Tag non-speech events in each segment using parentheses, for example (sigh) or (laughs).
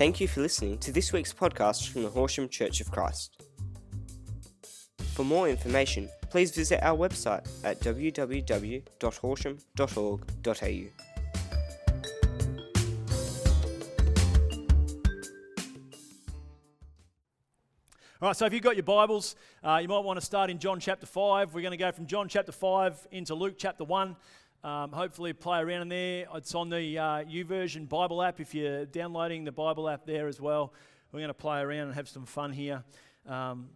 Thank you for listening to this week's podcast from the Horsham Church of Christ. For more information, please visit our website at www.horsham.org.au. All right, so if you've got your Bibles, uh, you might want to start in John chapter 5. We're going to go from John chapter 5 into Luke chapter 1. Um, hopefully, play around in there. It's on the uh, Bible app. If you're downloading the Bible app there as well, we're going to play around and have some fun here. Um,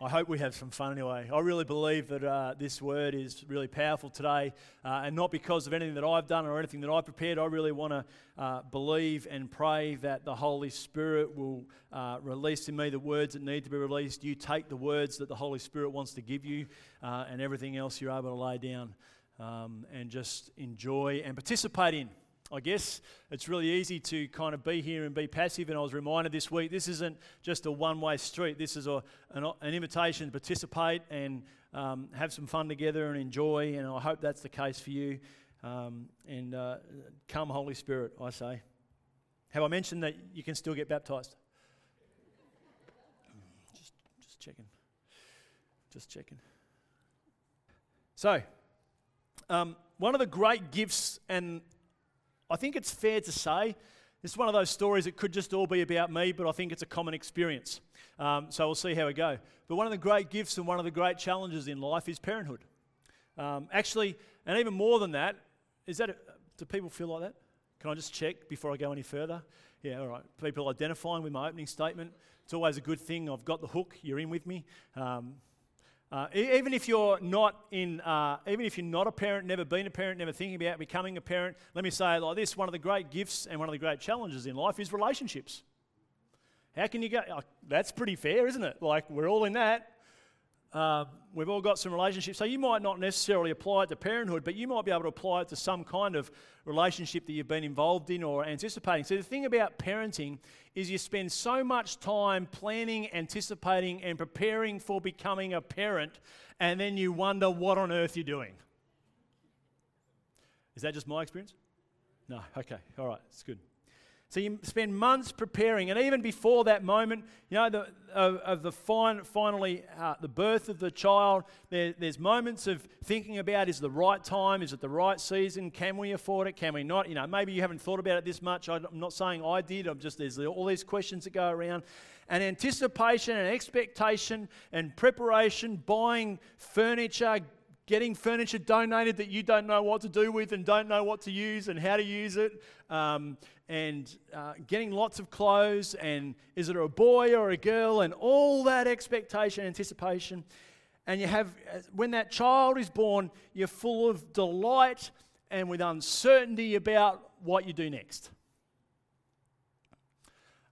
I hope we have some fun anyway. I really believe that uh, this word is really powerful today, uh, and not because of anything that I've done or anything that I've prepared. I really want to uh, believe and pray that the Holy Spirit will uh, release in me the words that need to be released. You take the words that the Holy Spirit wants to give you, uh, and everything else you're able to lay down um, and just enjoy and participate in. I guess it's really easy to kind of be here and be passive. And I was reminded this week this isn't just a one way street, this is a, an, an, invitation to participate and um, have some fun together and enjoy. And I hope that's the case for you. Um, and uh, come, Holy Spirit, I say. Have I mentioned that you can still get baptized? Just, just checking. Just checking. So, um, one of the great gifts and I think it's fair to say it's one of those stories that could just all be about me, but I think it's a common experience. Um, so we'll see how we go. But one of the great gifts and one of the great challenges in life is parenthood. Um, actually, and even more than that, is that, a, do people feel like that? Can I just check before I go any further? Yeah, all right. People identifying with my opening statement. It's always a good thing. I've got the hook. You're in with me. Um, uh, even if you're not in, uh, even if you're not a parent, never been a parent, never thinking about becoming a parent, let me say like this: one of the great gifts and one of the great challenges in life is relationships. How can you go? Oh, that's pretty fair, isn't it? Like we're all in that. Uh, we've all got some relationships. So you might not necessarily apply it to parenthood, but you might be able to apply it to some kind of relationship that you've been involved in or anticipating. So the thing about parenting is you spend so much time planning, anticipating, and preparing for becoming a parent, and then you wonder what on earth you're doing. Is that just my experience? No. Okay. All right. It's good. So you spend months preparing, and even before that moment, you know, the, of, of the fin- finally uh, the birth of the child, there, there's moments of thinking about: is the right time? Is it the right season? Can we afford it? Can we not? You know, maybe you haven't thought about it this much. I'm not saying I did. I'm just there's all these questions that go around, and anticipation and expectation and preparation, buying furniture, getting furniture donated that you don't know what to do with and don't know what to use and how to use it, um, and uh, getting lots of clothes, and is it a boy or a girl, and all that expectation, anticipation. And you have, when that child is born, you're full of delight and with uncertainty about what you do next.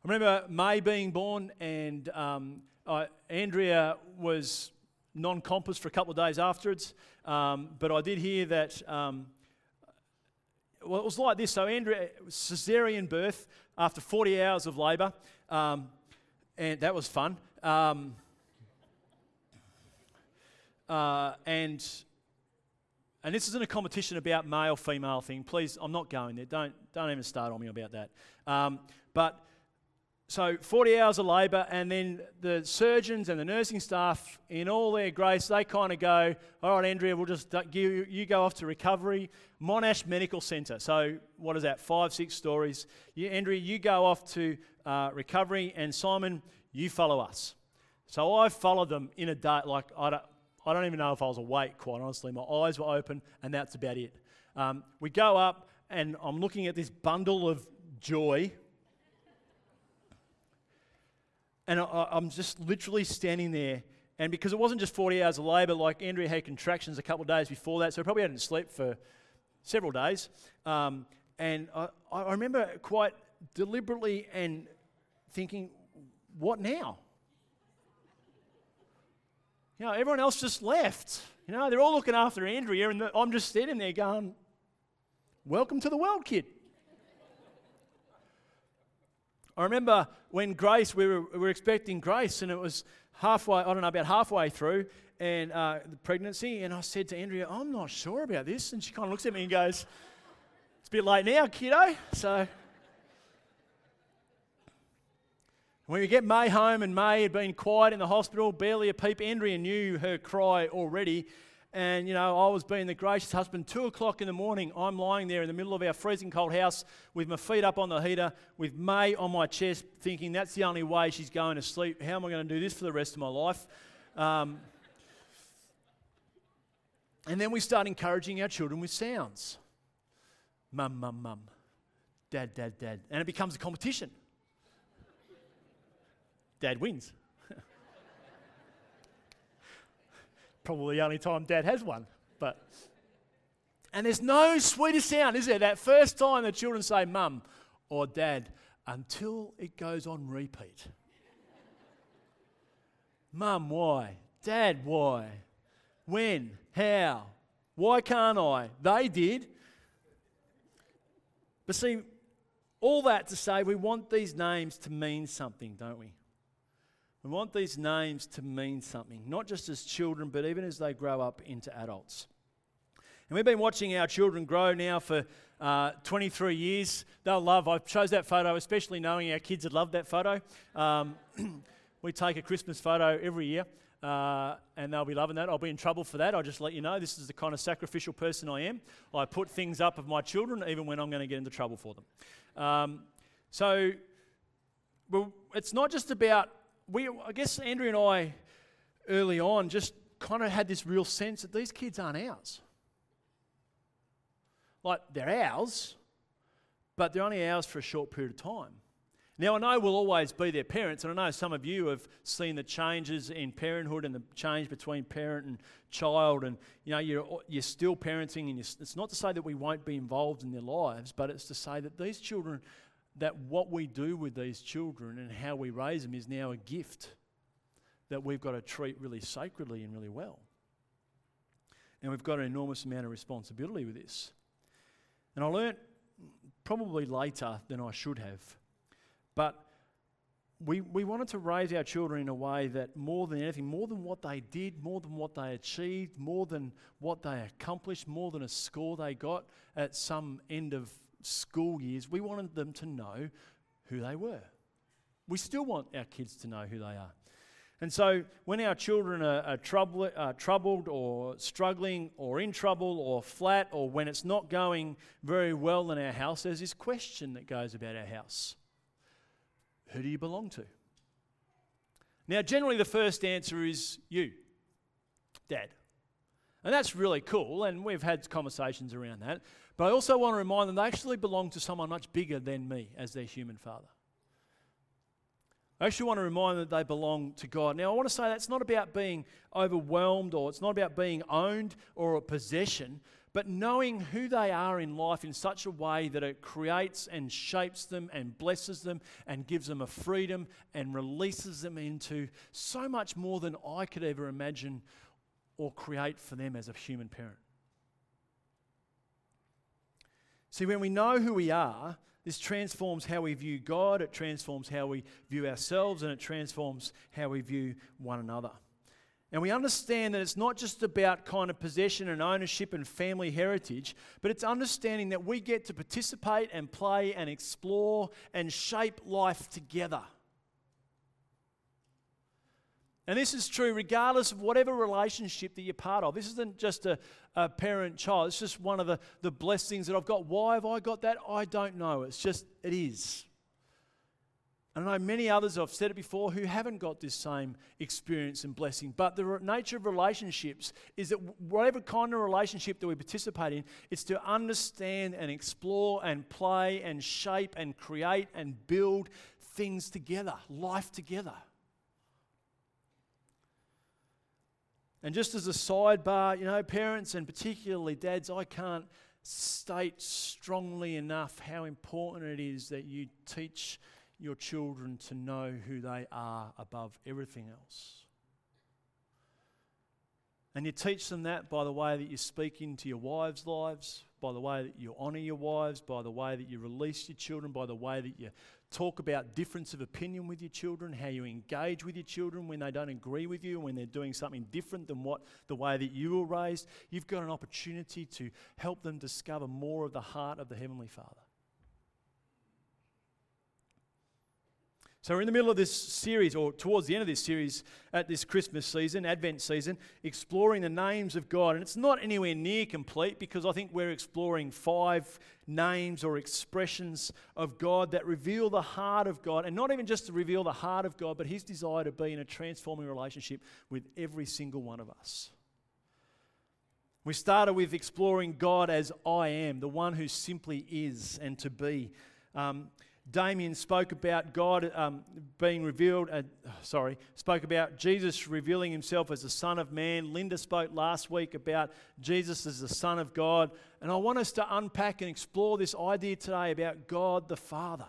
I remember May being born, and um, uh, Andrea was non compos for a couple of days afterwards. Um, but I did hear that, um, well, it was like this. So, Andrea, cesarean birth after 40 hours of labour, um, and that was fun. Um, uh, and and this isn't a competition about male female thing. Please, I'm not going there. Don't don't even start on me about that. Um, but so 40 hours of labour, and then the surgeons and the nursing staff, in all their grace, they kind of go, "All right, Andrea, we'll just give you, you go off to recovery, Monash Medical Centre." So what is that? Five, six stories. You, Andrea, you go off to uh, recovery, and Simon, you follow us. So I followed them in a day. Like I don't, I don't even know if I was awake. Quite honestly, my eyes were open, and that's about it. Um, we go up, and I'm looking at this bundle of joy and I, am just literally standing there. And because it wasn't just 40 hours of labor, like Andrea had contractions a couple of days before that, so I probably hadn't slept for several days. Um, and I, I remember quite deliberately and thinking, what now? You know, everyone else just left. You know, they're all looking after Andrea, and I'm just standing there going, Welcome to the world, kid. I remember when Grace, we were, we were expecting Grace, and it was halfway, I don't know, about halfway through and uh, the pregnancy, and I said to Andrea, I'm not sure about this. And she kind of looks at me and goes, It's a bit late now, kiddo. So When we get May home, and May had been quiet in the hospital, barely a peep, Andrea knew her cry already. And, you know, I was being the gracious husband. Two o'clock in the morning, I'm lying there in the middle of our freezing cold house with my feet up on the heater, with May on my chest, thinking that's the only way she's going to sleep. How am I going to do this for the rest of my life? Um, and then we start encouraging our children with sounds mum, mum, mum, dad, dad, dad. And it becomes a competition. Dad wins. Probably the only time dad has one. But and there's no sweeter sound, is there? That first time the children say mum or dad until it goes on repeat. mum, why? Dad, why? When? How? Why can't I? They did. But see, all that to say, we want these names to mean something, don't we? We want these names to mean something, not just as children, but even as they grow up into adults. And we've been watching our children grow now for uh, 23 years. They'll love, I chose that photo, especially knowing our kids had loved that photo. Um, (clears throat) we take a Christmas photo every year. Uh, and they'll be loving that. I'll be in trouble for that. I'll just let you know this is the kind of sacrificial person I am. I put things up of my children even when I'm going to get into trouble for them. Um, so, well, it's not just about we. I guess Andrea and I, early on, just kind of had this real sense that these kids aren't ours. Like they're ours, but they're only ours for a short period of time. Now, I know we'll always be their parents, and I know some of you have seen the changes in parenthood and the change between parent and child, and you know, you're, you're still parenting, and it's not to say that we won't be involved in their lives, but it's to say that these children, that what we do with these children and how we raise them is now a gift that we've got to treat really sacredly and really well. And we've got an enormous amount of responsibility with this. And I learnt probably later than I should have but we, we wanted to raise our children in a way that more than anything, more than what they did, more than what they achieved, more than what they accomplished, more than a score they got at some end of school years, we wanted them to know who they were. We still want our kids to know who they are. And so, when our children are, are, trouble, are, troubled or struggling or in trouble or flat or when it's not going very well in our house, there's this question that goes about our house who do you belong to? Now, generally, the first answer is you, Dad. And that's really cool, and we've had conversations around that. But I also want to remind them they actually belong to someone much bigger than me as their human father. I actually want to remind them that they belong to God. Now, I want to say that's not about being overwhelmed or it's not about being owned or a possession, but knowing who they are in life in such a way that it creates and shapes them and blesses them and gives them a freedom and releases them into so much more than I could ever imagine or create for them as a human parent. See, when we know who we are, this transforms how we view God, it transforms how we view ourselves, and it transforms how we view one another. And we understand that it's not just about kind of possession and ownership and family heritage, but it's understanding that we get to participate and play and explore and shape life together. And this is true regardless of whatever relationship that you're part of. This isn't just a, a parent child, it's just one of the, the blessings that I've got. Why have I got that? I don't know. It's just, it is. And I know many others, I've said it before, who haven't got this same experience and blessing. But the nature of relationships is that whatever kind of relationship that we participate in, it's to understand and explore and play and shape and create and build things together, life together. And just as a sidebar, you know, parents and particularly dads, I can't state strongly enough how important it is that you teach your children to know who they are above everything else. And you teach them that by the way that you speak into your wives' lives, by the way that you honour your wives, by the way that you release your children, by the way that you talk about difference of opinion with your children, how you engage with your children when they don't agree with you, when they're doing something different than what the way that you were raised. You've got an opportunity to help them discover more of the heart of the Heavenly Father. So, we're in the middle of this series, or towards the end of this series, at this Christmas season, Advent season, exploring the names of God. And it's not anywhere near complete because I think we're exploring five names or expressions of God that reveal the heart of God. And not even just to reveal the heart of God, but His desire to be in a transforming relationship with every single one of us. We started with exploring God as I am, the one who simply is and to be. Um, Damien spoke about God um, being revealed, uh, sorry, spoke about Jesus revealing himself as the Son of Man. Linda spoke last week about Jesus as the Son of God. And I want us to unpack and explore this idea today about God the Father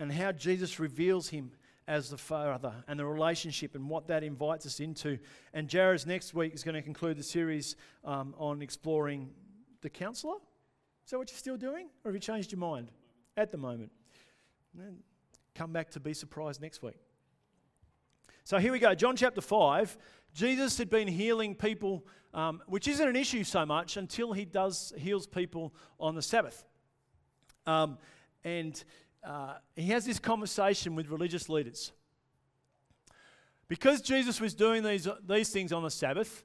and how Jesus reveals him as the Father and the relationship and what that invites us into. And Jared's next week is going to conclude the series um, on exploring the counselor. That what you're still doing? Or have you changed your mind at the moment? Come back to be surprised next week. So here we go, John chapter 5. Jesus had been healing people, um, which isn't an issue so much until he does heals people on the Sabbath. Um, and uh, he has this conversation with religious leaders. Because Jesus was doing these, these things on the Sabbath,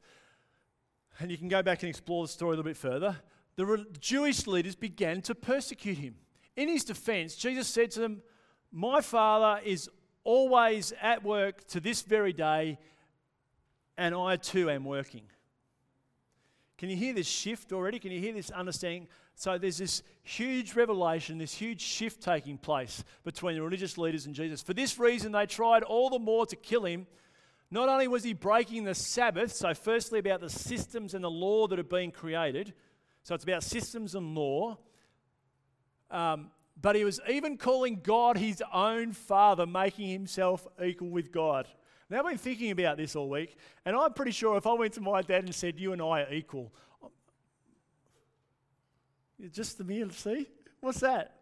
and you can go back and explore the story a little bit further, the Jewish leaders began to persecute him. In his defense, Jesus said to them, My Father is always at work to this very day, and I too am working. Can you hear this shift already? Can you hear this understanding? So there's this huge revelation, this huge shift taking place between the religious leaders and Jesus. For this reason, they tried all the more to kill him. Not only was he breaking the Sabbath, so firstly about the systems and the law that had been created, so it's about systems and law, um, but he was even calling God his own Father, making himself equal with God. Now, I've been thinking about this all week, and I'm pretty sure if I went to my dad and said, You and I are equal, just the mere, see? What's that?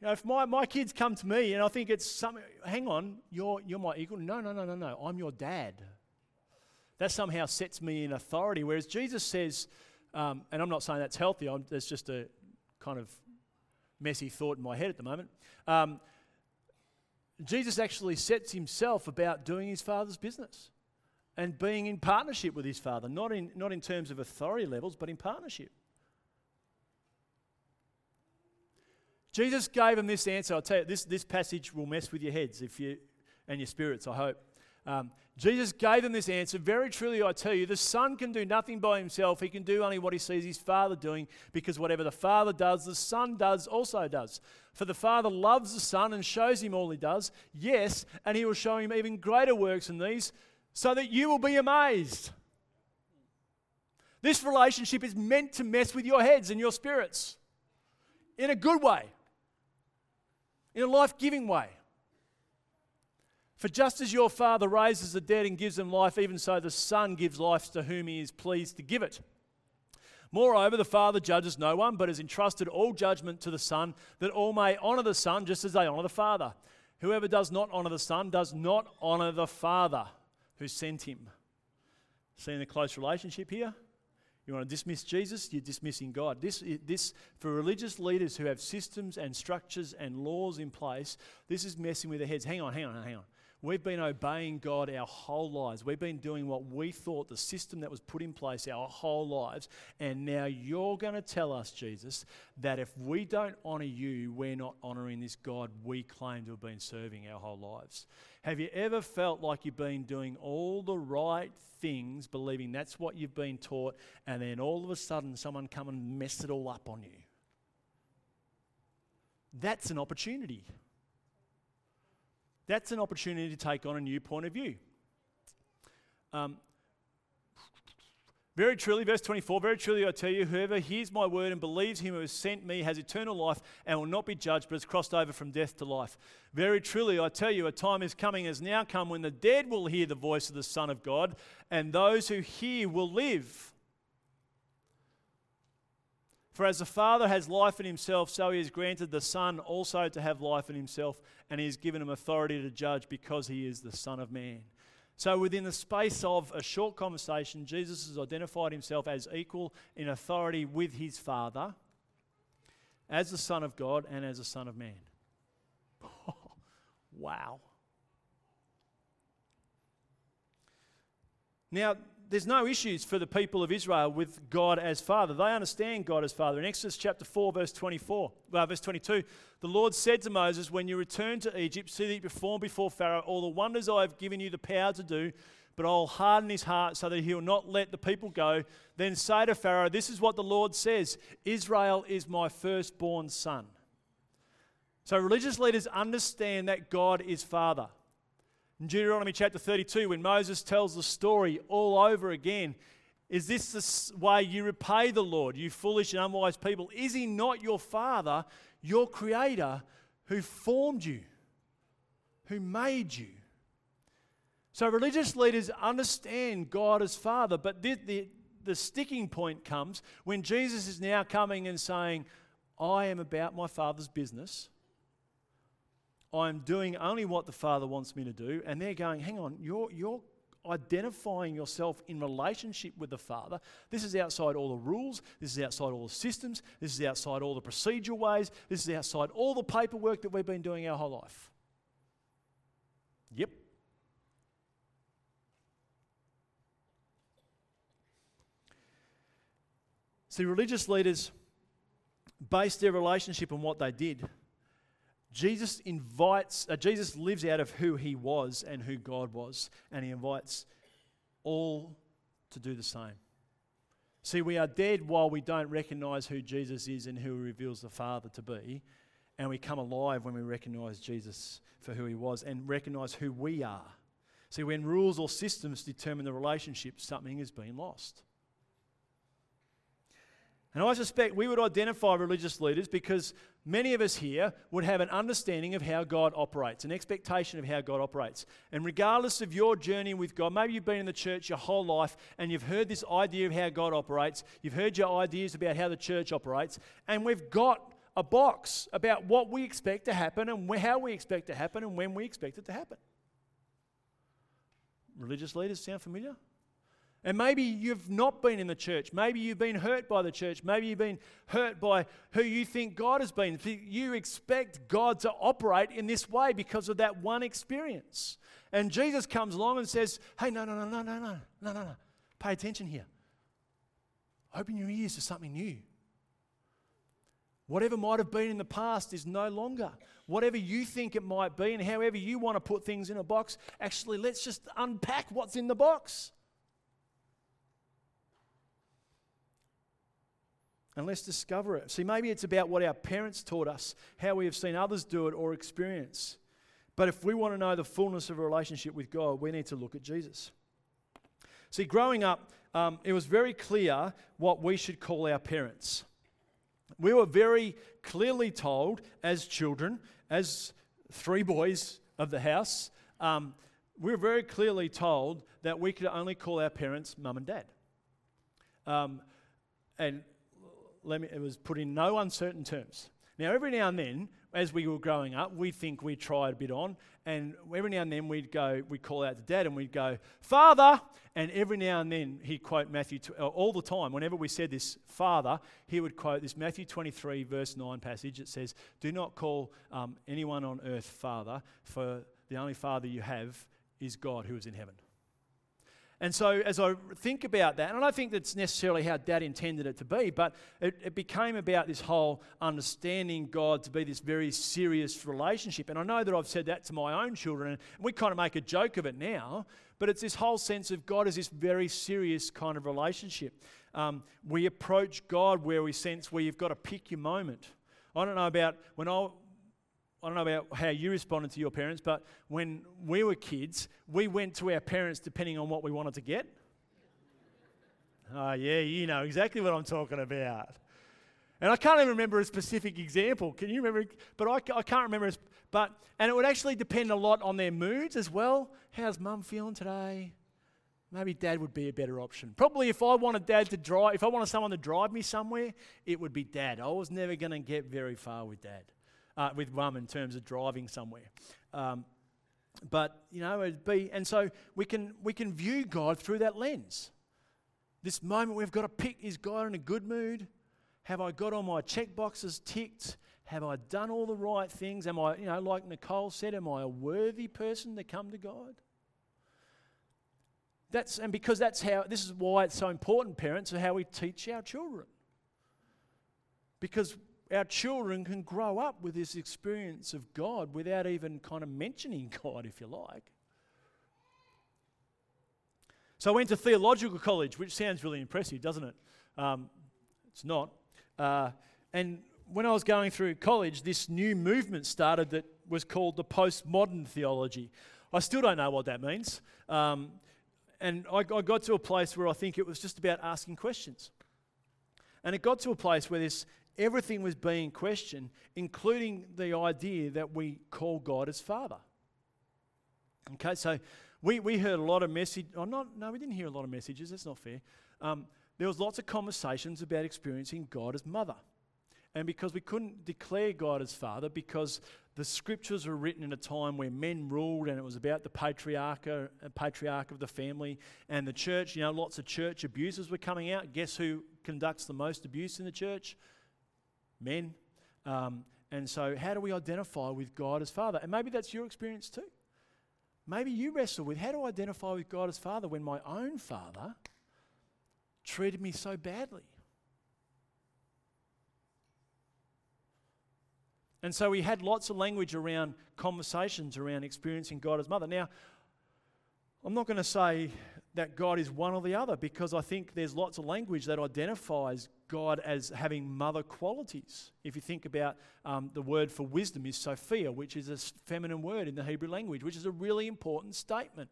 You know, if my, my kids come to me and I think it's something, hang on, you're, you're my equal. No, no, no, no, no. I'm your dad. That somehow sets me in authority. Whereas Jesus says, um, and I'm not saying that's healthy, I'm, that's just a kind of messy thought in my head at the moment. Um, Jesus actually sets himself about doing his father's business and being in partnership with his father, not in, not in terms of authority levels, but in partnership. Jesus gave him this answer. I'll tell you, this, this passage will mess with your heads if you, and your spirits, I hope. Um, Jesus gave them this answer. Very truly, I tell you, the Son can do nothing by himself. He can do only what he sees his Father doing, because whatever the Father does, the Son does also does. For the Father loves the Son and shows him all he does. Yes, and he will show him even greater works than these, so that you will be amazed. This relationship is meant to mess with your heads and your spirits in a good way in a life giving way. For just as your Father raises the dead and gives them life, even so the Son gives life to whom he is pleased to give it. Moreover, the Father judges no one, but has entrusted all judgment to the Son, that all may honour the Son just as they honour the Father. Whoever does not honour the Son does not honour the Father who sent him. Seeing the close relationship here? You want to dismiss Jesus, you're dismissing God. This, this, for religious leaders who have systems and structures and laws in place, this is messing with their heads. Hang on, hang on, hang on. We've been obeying God our whole lives. We've been doing what we thought the system that was put in place our whole lives. And now you're going to tell us, Jesus, that if we don't honour you, we're not honouring this God we claim to have been serving our whole lives. Have you ever felt like you've been doing all the right things, believing that's what you've been taught, and then all of a sudden someone come and mess it all up on you? That's an opportunity. That's an opportunity to take on a new point of view. Um, very truly, verse 24, very truly I tell you, whoever hears my word and believes him who has sent me has eternal life and will not be judged, but has crossed over from death to life. Very truly I tell you, a time is coming, has now come, when the dead will hear the voice of the Son of God, and those who hear will live. For as the Father has life in himself, so he has granted the Son also to have life in himself, and he has given him authority to judge because he is the Son of Man. So, within the space of a short conversation, Jesus has identified himself as equal in authority with his Father, as the Son of God, and as the Son of Man. (laughs) Wow. Now, there's no issues for the people of Israel with God as Father. They understand God as Father. In Exodus chapter 4, verse 24, well, verse 22, the Lord said to Moses, When you return to Egypt, see that you perform before Pharaoh all the wonders I have given you the power to do, but I'll harden his heart so that he will not let the people go. Then say to Pharaoh, This is what the Lord says Israel is my firstborn son. So religious leaders understand that God is Father. In Deuteronomy chapter 32, when Moses tells the story all over again, is this the way you repay the Lord, you foolish and unwise people? Is he not your Father, your Creator, who formed you, who made you? So religious leaders understand God as Father, but the, the, the sticking point comes when Jesus is now coming and saying, I am about my Father's business. I'm doing only what the Father wants me to do. And they're going, hang on, you're, you're identifying yourself in relationship with the Father. This is outside all the rules. This is outside all the systems. This is outside all the procedural ways. This is outside all the paperwork that we've been doing our whole life. Yep. See, religious leaders based their relationship on what they did. Jesus invites, uh, Jesus lives out of who he was and who God was, and he invites all to do the same. See, we are dead while we don't recognize who Jesus is and who he reveals the Father to be, and we come alive when we recognize Jesus for who he was and recognize who we are. See, when rules or systems determine the relationship, something has been lost. And I suspect we would identify religious leaders because many of us here would have an understanding of how God operates, an expectation of how God operates. And regardless of your journey with God, maybe you've been in the church your whole life and you've heard this idea of how God operates, you've heard your ideas about how the church operates, and we've got a box about what we expect to happen and how we expect to happen and when we expect it to happen. Religious leaders sound familiar? And maybe you've not been in the church. Maybe you've been hurt by the church. Maybe you've been hurt by who you think God has been. You expect God to operate in this way because of that one experience. And Jesus comes along and says, Hey, no, no, no, no, no, no, no, no, no. Pay attention here. Open your ears to something new. Whatever might have been in the past is no longer. Whatever you think it might be, and however you want to put things in a box, actually, let's just unpack what's in the box. And let's discover it. See, maybe it's about what our parents taught us, how we have seen others do it or experience. But if we want to know the fullness of a relationship with God, we need to look at Jesus. See, growing up, um, it was very clear what we should call our parents. We were very clearly told as children, as three boys of the house, um, we were very clearly told that we could only call our parents mum and dad. Um, and let me, it was put in no uncertain terms. Now, every now and then, as we were growing up, we think we tried a bit on, and every now and then we'd go, we'd call out to dad and we'd go, Father! And every now and then he'd quote Matthew, uh, all the time, whenever we said this, Father, he would quote this Matthew 23, verse 9 passage. It says, Do not call um, anyone on earth Father, for the only Father you have is God who is in heaven. And so, as I think about that, and I don't think that's necessarily how dad intended it to be, but it, it, became about this whole understanding God to be this very serious relationship. And I know that I've said that to my own children, and we kind of make a joke of it now, but it's this whole sense of God as this very serious kind of relationship. Um, we approach God where we sense where you've got to pick your moment. I don't know about when I I don't know about how you responded to your parents, but when we were kids, we went to our parents depending on what we wanted to get. Oh, yeah, you know exactly what I'm talking about. And I can't even remember a specific example. Can you remember? But I, I can't remember. But and it would actually depend a lot on their moods as well. How's mum feeling today? Maybe dad would be a better option. Probably if I wanted dad to drive, if I wanted someone to drive me somewhere, it would be dad. I was never going to get very far with dad uh, with rum in terms of driving somewhere. Um, but you know, it'd be, and so we can we can view God through that lens. This moment we've got to pick: Is God in a good mood? Have I got all my check boxes ticked? Have I done all the right things? Am I, you know, like Nicole said, am I a worthy person to come to God? That's, and because that's how, this is why it's so important, parents, of how we teach our children. Because our children can grow up with this experience of God without even kind of mentioning (laughs) God, if you like. So I went to theological college, which sounds really impressive, doesn't it? Um, it's not. Uh, and when I was going through college, this new movement started that was called the postmodern theology. I still don't know what that means. Um, and I, I got to a place where I think it was just about asking questions. And it got to a place where this everything was being questioned, including the idea that we call God as Father. Okay, so we, we heard a lot of message. Oh, not, no, we didn't hear a lot of messages. That's not fair. Um, there was lots of conversations about experiencing God as Mother. And because we couldn't declare God as Father, because the scriptures were written in a time where men ruled and it was about the patriarch, uh, patriarch of the family and the church, you know, lots of church abuses were coming out. Guess who conducts the most abuse in the church? Men. Um, and so, how do we identify with God as Father? And maybe that's your experience too. Maybe you wrestle with how do I identify with God as Father when my own father treated me so badly? And so we had lots of language around conversations around experiencing God as mother. Now, I'm not going to say that God is one or the other because I think there's lots of language that identifies God as having mother qualities. If you think about um, the word for wisdom is Sophia, which is a feminine word in the Hebrew language, which is a really important statement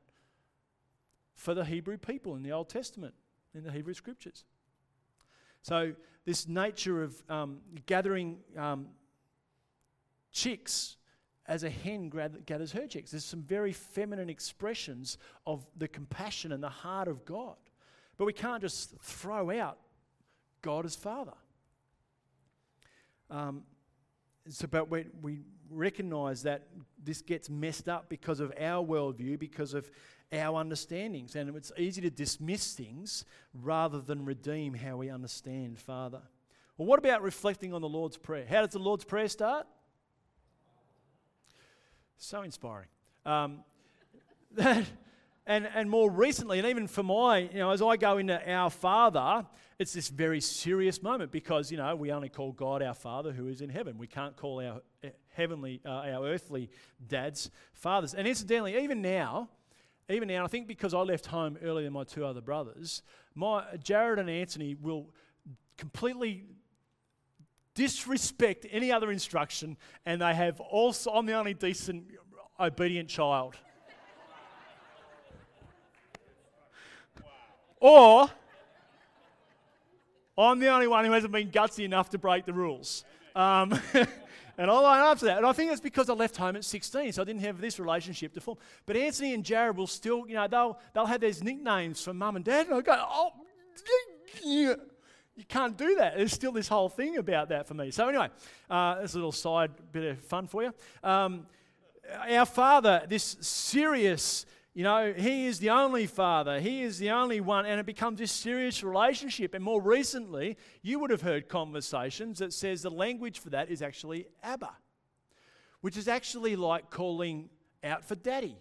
for the Hebrew people in the Old Testament, in the Hebrew scriptures. So, this nature of um, gathering um, chicks as a hen gathers her chicks. There's some very feminine expressions of the compassion and the heart of God. But we can't just throw out God as Father. Um, it's about we, we recognize that this gets messed up because of our worldview, because of our understandings. And it's easy to dismiss things rather than redeem how we understand Father. Well, what about reflecting on the Lord's Prayer? How does the Lord's Prayer start? So inspiring. Um, (laughs) and, and more recently, and even for my, you know, as I go into Our Father, it's this very serious moment because, you know, we only call God our Father who is in heaven. We can't call our eh, heavenly, uh, our earthly dads fathers. And incidentally, even now, even now, I think because I left home earlier than my two other brothers, my Jared and Anthony will completely disrespect any other instruction, and they have also, I'm the only decent, obedient child. Or, I'm the only one who hasn't been gutsy enough to break the rules. Um, (laughs) and I line up to that. And I think it's because I left home at 16, so I didn't have this relationship to form. But Anthony and Jared will still, you know, they'll, they'll have these nicknames from mum and dad, and I go, oh, you can't do that. There's still this whole thing about that for me. So, anyway, uh, a little side bit of fun for you. Um, our Father, this serious, you know, He is the only Father. He is the only one, and it becomes this serious relationship. And more recently, you would have heard conversations that says the language for that is actually Abba, which is actually like calling out for Daddy.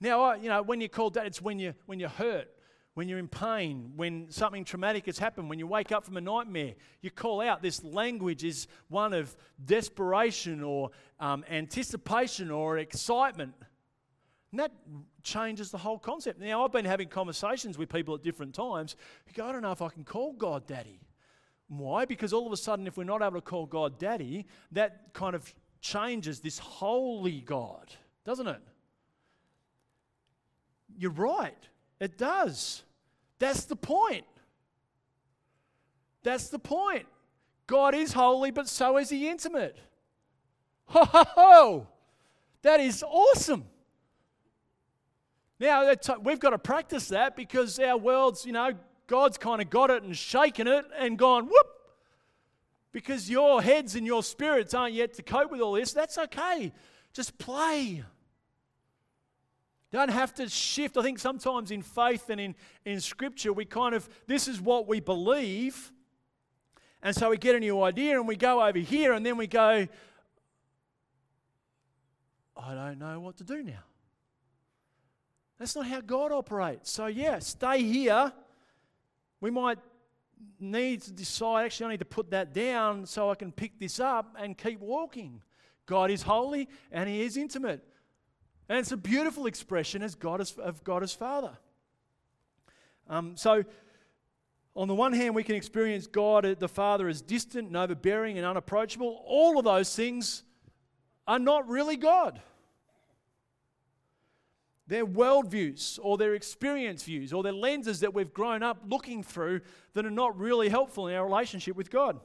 Now, you know, when you call Dad, it's when you when you're hurt when you're in pain, when something traumatic has happened, when you wake up from a nightmare, you call out. This language is one of desperation or um, anticipation or excitement. And that changes the whole concept. Now, I've been having conversations with people at different times who go, I don't know if I can call God daddy. Why? Because all of a sudden, if we're not able to call God daddy, that kind of changes this holy God, doesn't it? You're right. It does. That's the point. That's the point. God is holy, but so is He intimate. Ho, ho, ho! That is awesome. Now, we've got to practice that because our world's, you know, God's kind of got it and shaken it and gone, whoop. Because your heads and your spirits aren't yet to cope with all this. That's okay. Just play. Don't have to shift. I think sometimes in faith and in, in scripture, we kind of, this is what we believe. And so we get a new idea and we go over here and then we go, I don't know what to do now. That's not how God operates. So, yeah, stay here. We might need to decide actually, I need to put that down so I can pick this up and keep walking. God is holy and He is intimate. And it's a beautiful expression as God as, of God as Father. Um, so, on the one hand, we can experience God, the Father, as distant and overbearing and unapproachable. All of those things are not really God. They're worldviews or their experience views or their lenses that we've grown up looking through that are not really helpful in our relationship with God.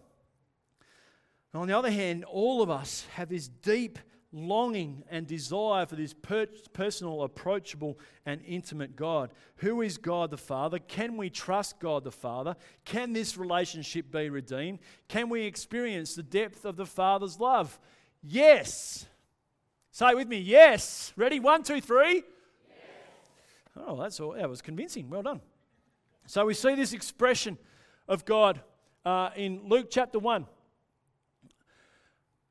And on the other hand, all of us have this deep longing and desire for this per- personal, approachable, and intimate God. Who is God the Father? Can we trust God the Father? Can this relationship be redeemed? Can we experience the depth of the Father's love? Yes. Say with me, yes. Ready? One, two, three. Oh, that's all. That was convincing. Well done. So we see this expression of God uh, in Luke chapter 1.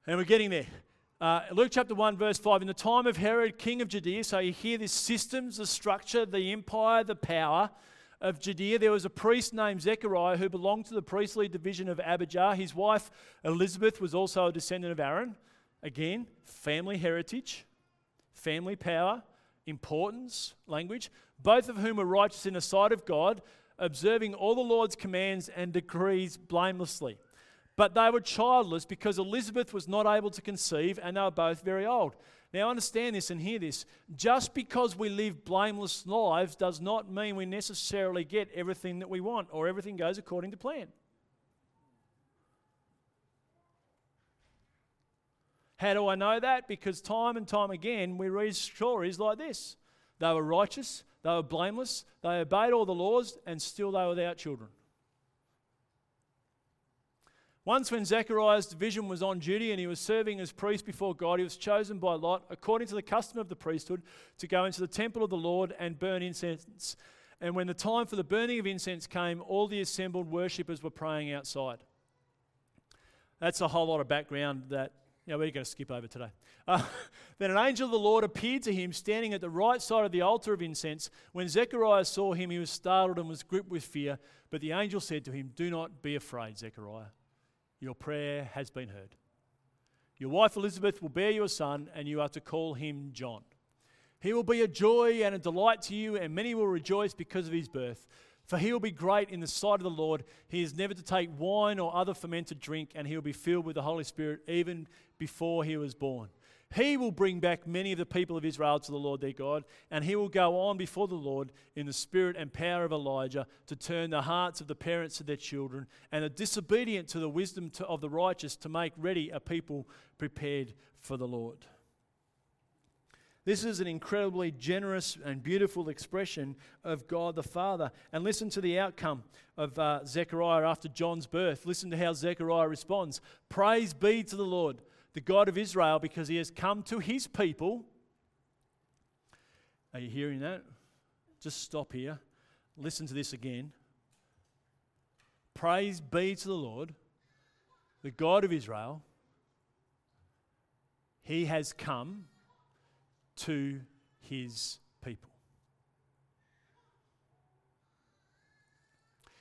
And we're getting there. Uh, Luke chapter 1, verse 5. In the time of Herod, king of Judea, so you hear this systems, the structure, the empire, the power of Judea, there was a priest named Zechariah who belonged to the priestly division of Abijah. His wife Elizabeth was also a descendant of Aaron. Again, family heritage, family power importance, language, both of whom were righteous in the sight of God, observing all the Lord's commands and decrees blamelessly. But they were childless because Elizabeth was not able to conceive, and they were both very old. Now, understand this and hear this. Just because we live blameless lives does not mean we necessarily get everything that we want or everything goes according to plan. How do I know that? Because time and time again we read stories like this. They were righteous, they were blameless, they obeyed all the laws, and still they were without children. Once, when Zechariah's division was on duty and he was serving as priest before God, he was chosen by Lot, according to the custom of the priesthood, to go into the temple of the Lord and burn incense. And when the time for the burning of incense came, all the assembled worshippers were praying outside. That's a whole lot of background that yeah, we're going to skip over today. Uh, (laughs) then an angel of the Lord appeared to him, standing at the right side of the altar of incense. When Zechariah saw him, he was startled and was gripped with fear. But the angel said to him, Do not be afraid, Zechariah. Your prayer has been heard. Your wife Elizabeth will bear you a son, and you are to call him John. He will be a joy and a delight to you, and many will rejoice because of his birth. For he will be great in the sight of the Lord. He is never to take wine or other fermented drink, and he will be filled with the Holy Spirit even before he was born. He will bring back many of the people of Israel to the Lord their God, and he will go on before the Lord in the spirit and power of Elijah to turn the hearts of the parents to their children, and the disobedient to the wisdom to, of the righteous to make ready a people prepared for the Lord. This is an incredibly generous and beautiful expression of God the Father. And listen to the outcome of uh, Zechariah after John's birth. Listen to how Zechariah responds Praise be to the Lord, the God of Israel, because he has come to his people. Are you hearing that? Just stop here. Listen to this again. Praise be to the Lord, the God of Israel. He has come to his people.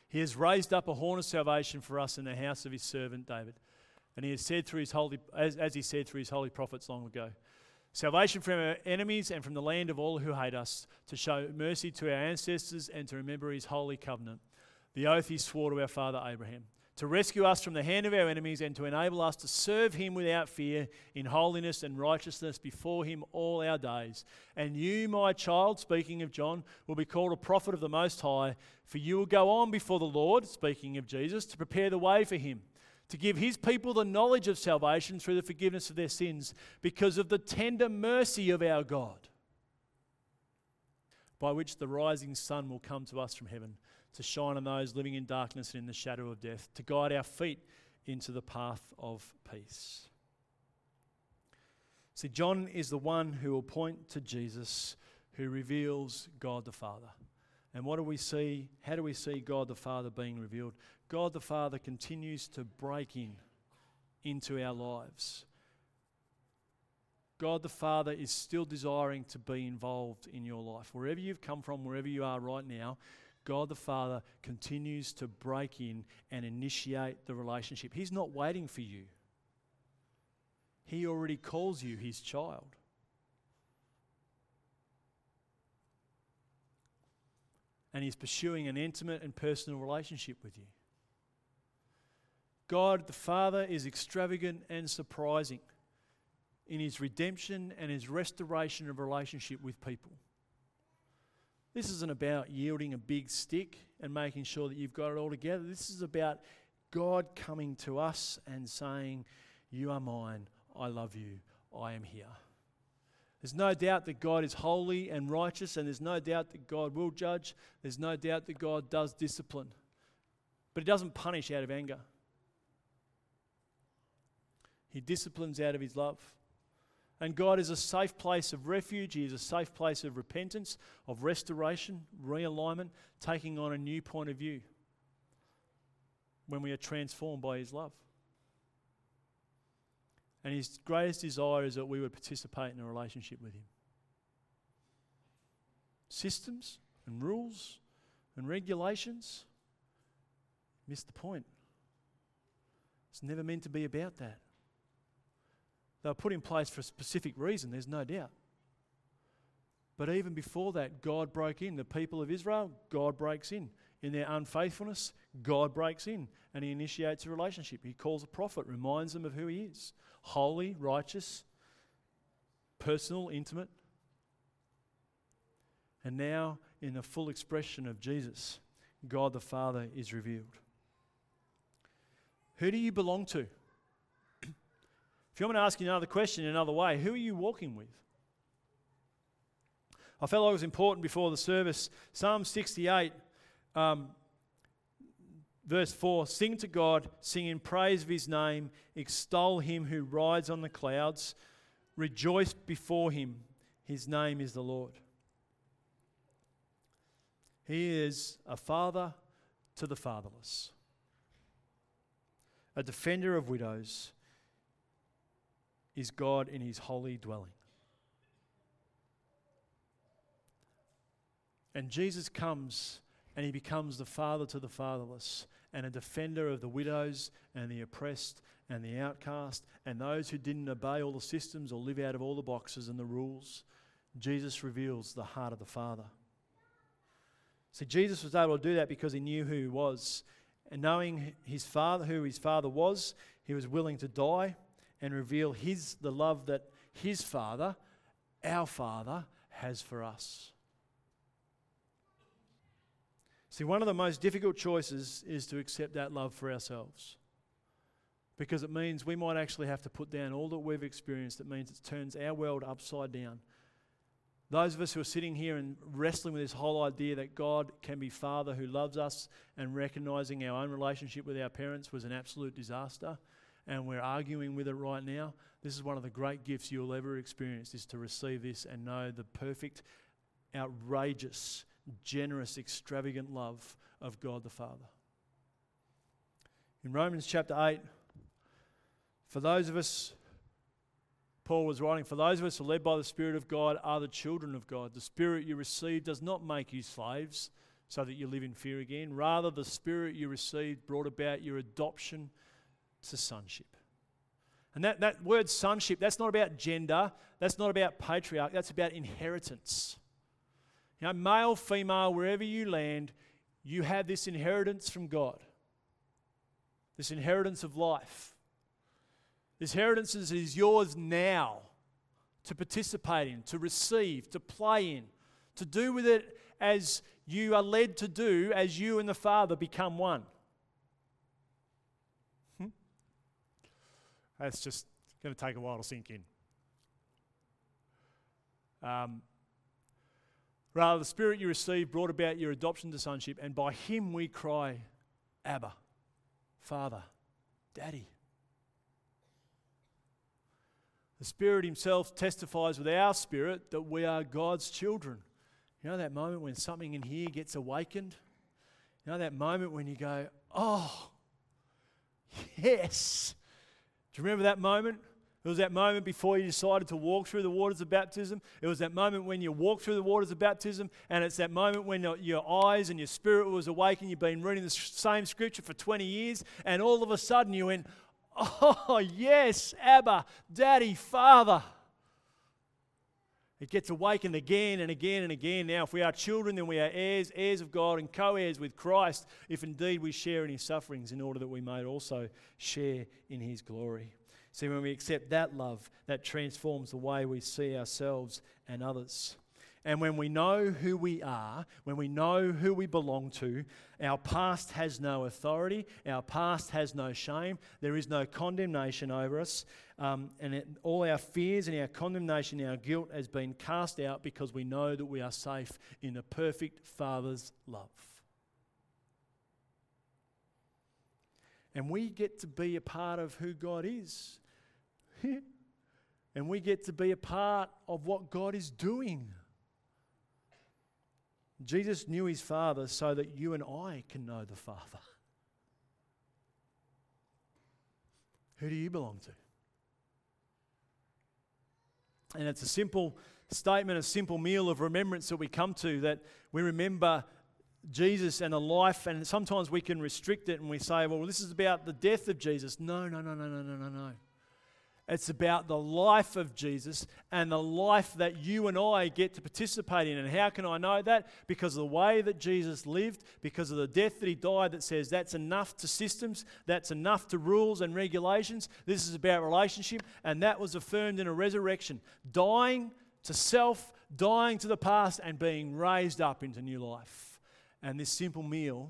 He has raised up a horn of salvation for us in the house of his servant David. And he has said through his holy, as, as he said through his holy prophets long ago, salvation from our enemies and from the land of all who hate us, to show mercy to our ancestors and to remember his holy covenant, the oath he swore to our father Abraham to rescue us from the hand of our enemies and to enable us to serve him without fear in holiness and righteousness before him all our days. And you, my child, speaking of John, will be called a prophet of the Most High, for you will go on before the Lord, speaking of Jesus, to prepare the way for him. To give his people the knowledge of salvation through the forgiveness of their sins, because of the tender mercy of our God, by which the rising sun will come to us from heaven to shine on those living in darkness and in the shadow of death, to guide our feet into the path of peace. See, John is the one who will point to Jesus, who reveals God the Father. And what do we see? How do we see God the Father being revealed? God the Father continues to break in into our lives. God the Father is still desiring to be involved in your life. Wherever you've come from, wherever you are right now, God the Father continues to break in and initiate the relationship. He's not waiting for you, He already calls you His child. And He's pursuing an intimate and personal relationship with you. God the Father is extravagant and surprising in his redemption and his restoration of relationship with people. This isn't about yielding a big stick and making sure that you've got it all together. This is about God coming to us and saying, You are mine, I love you, I am here. There's no doubt that God is holy and righteous, and there's no doubt that God will judge. There's no doubt that God does discipline. But He doesn't punish out of anger. He disciplines out of his love. And God is a safe place of refuge. He is a safe place of repentance, of restoration, realignment, taking on a new point of view when we are transformed by His love. And His greatest desire is that we would participate in a relationship with Him. Systems and rules and regulations miss the point. It's never meant to be about that. They were put in place for a specific reason, there's no doubt. But even before that, God broke in. The people of Israel, God breaks in. In their unfaithfulness, God breaks in and He initiates a relationship. He calls a prophet, reminds them of who He is holy, righteous, personal, intimate. And now, in the full expression of Jesus, God the Father is revealed. Who do you belong to? If you want me to ask you another question in another way, who are you walking with? I felt like it was important before the service. Psalm 68, um, verse 4 Sing to God, sing in praise of his name, extol him who rides on the clouds, rejoice before him. His name is the Lord. He is a father to the fatherless, a defender of widows is God in his holy dwelling. And Jesus comes and he becomes the father to the fatherless and a defender of the widows and the oppressed and the outcast and those who didn't obey all the systems or live out of all the boxes and the rules. Jesus reveals the heart of the Father. See, Jesus was able to do that because he knew who he was. And knowing his father, who his father was, he was willing to die and reveal his the love that his father, our father, has for us. See, one of the most difficult choices is to accept that love for ourselves. Because it means we might actually have to put down all that we've experienced. It means it turns our world upside down. Those of us who are sitting here and wrestling with this whole idea that God can be Father who loves us and recognizing our own relationship with our parents was an absolute disaster, and we're arguing with it right now, this is one of the great gifts you'll ever experience is to receive this and know the perfect, outrageous, generous, extravagant love of God the Father. In Romans chapter 8, for those of us, Paul was writing, for those of us who are led by the Spirit of God are the children of God. The Spirit you receive does not make you slaves so that you live in fear again. Rather, the Spirit you received brought about your adoption to sonship. And that, that word sonship, that's not about gender, that's not about patriarch, that's about inheritance. You know, male, female, wherever you land, you have this inheritance from God. This inheritance of life. This inheritance is yours now to participate in, to receive, to play in, to do with it as you are led to do as you and the Father become one. That's just going to take a while to sink in. Um, rather, the Spirit you received brought about your adoption to sonship, and by Him we cry, Abba, Father, Daddy. The Spirit Himself testifies with our spirit that we are God's children. You know that moment when something in here gets awakened? You know that moment when you go, oh, yes. Do you remember that moment? It was that moment before you decided to walk through the waters of baptism. It was that moment when you walked through the waters of baptism. And it's that moment when your, your eyes and your spirit was awakened. You've been reading the same scripture for 20 years. And all of a sudden you went, Oh, yes, Abba, Daddy, Father. It gets awakened again and again and again. Now, if we are children, then we are heirs, heirs of God, and co heirs with Christ, if indeed we share in his sufferings, in order that we may also share in his glory. See, when we accept that love, that transforms the way we see ourselves and others. And when we know who we are, when we know who we belong to, our past has no authority, our past has no shame, there is no condemnation over us, um, and it, all our fears and our condemnation, our guilt has been cast out because we know that we are safe in the perfect Father's love. And we get to be a part of who God is. (laughs) and we get to be a part of what God is doing. Jesus knew his Father so that you and I can know the Father. Who do you belong to? And it's a simple statement, a simple meal of remembrance that we come to that we remember Jesus and a life, and sometimes we can restrict it and we say, well, this is about the death of Jesus. No, no, no, no, no, no, no, no. It's about the life of Jesus and the life that you and I get to participate in. And how can I know that? Because of the way that Jesus lived, because of the death that he died, that says that's enough to systems, that's enough to rules and regulations. This is about relationship, and that was affirmed in a resurrection. Dying to self, dying to the past, and being raised up into new life. And this simple meal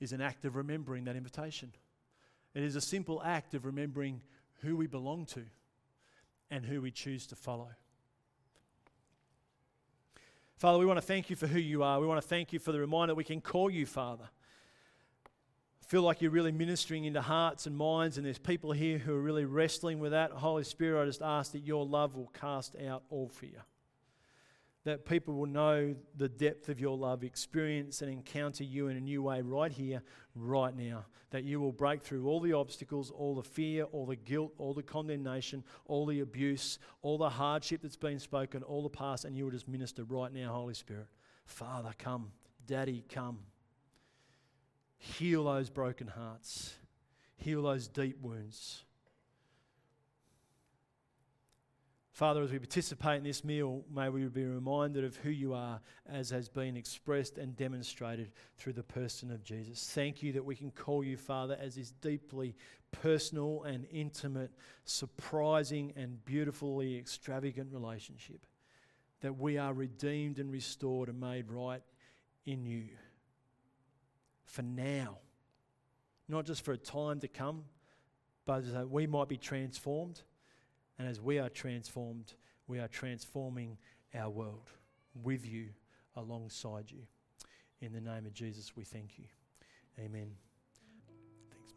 is an act of remembering that invitation. It is a simple act of remembering who we belong to and who we choose to follow. Father, we want to thank you for who you are. We want to thank you for the reminder that we can call you Father. I feel like you're really ministering into hearts and minds, and there's people here who are really wrestling with that. Holy Spirit, I just ask that your love will cast out all fear that people will know the depth of your love, experience and encounter you in a new way right here, right now. That you will break through all the obstacles, all the fear, all the guilt, all the condemnation, all the abuse, all the hardship that's been spoken, all the past, and you will just minister right now, Holy Spirit. Father, come. Daddy, come. Heal those broken hearts, heal those deep wounds. Father, as we participate in this meal, may we be reminded of who you are as has been expressed and demonstrated through the person of Jesus. Thank you that we can call you, Father, as this deeply personal and intimate, surprising and beautifully extravagant relationship. That we are redeemed and restored and made right in you. For now, not just for a time to come, but that we might be transformed and as we are transformed, we are transforming our world with you, alongside you. In the name of Jesus, we thank you. Amen.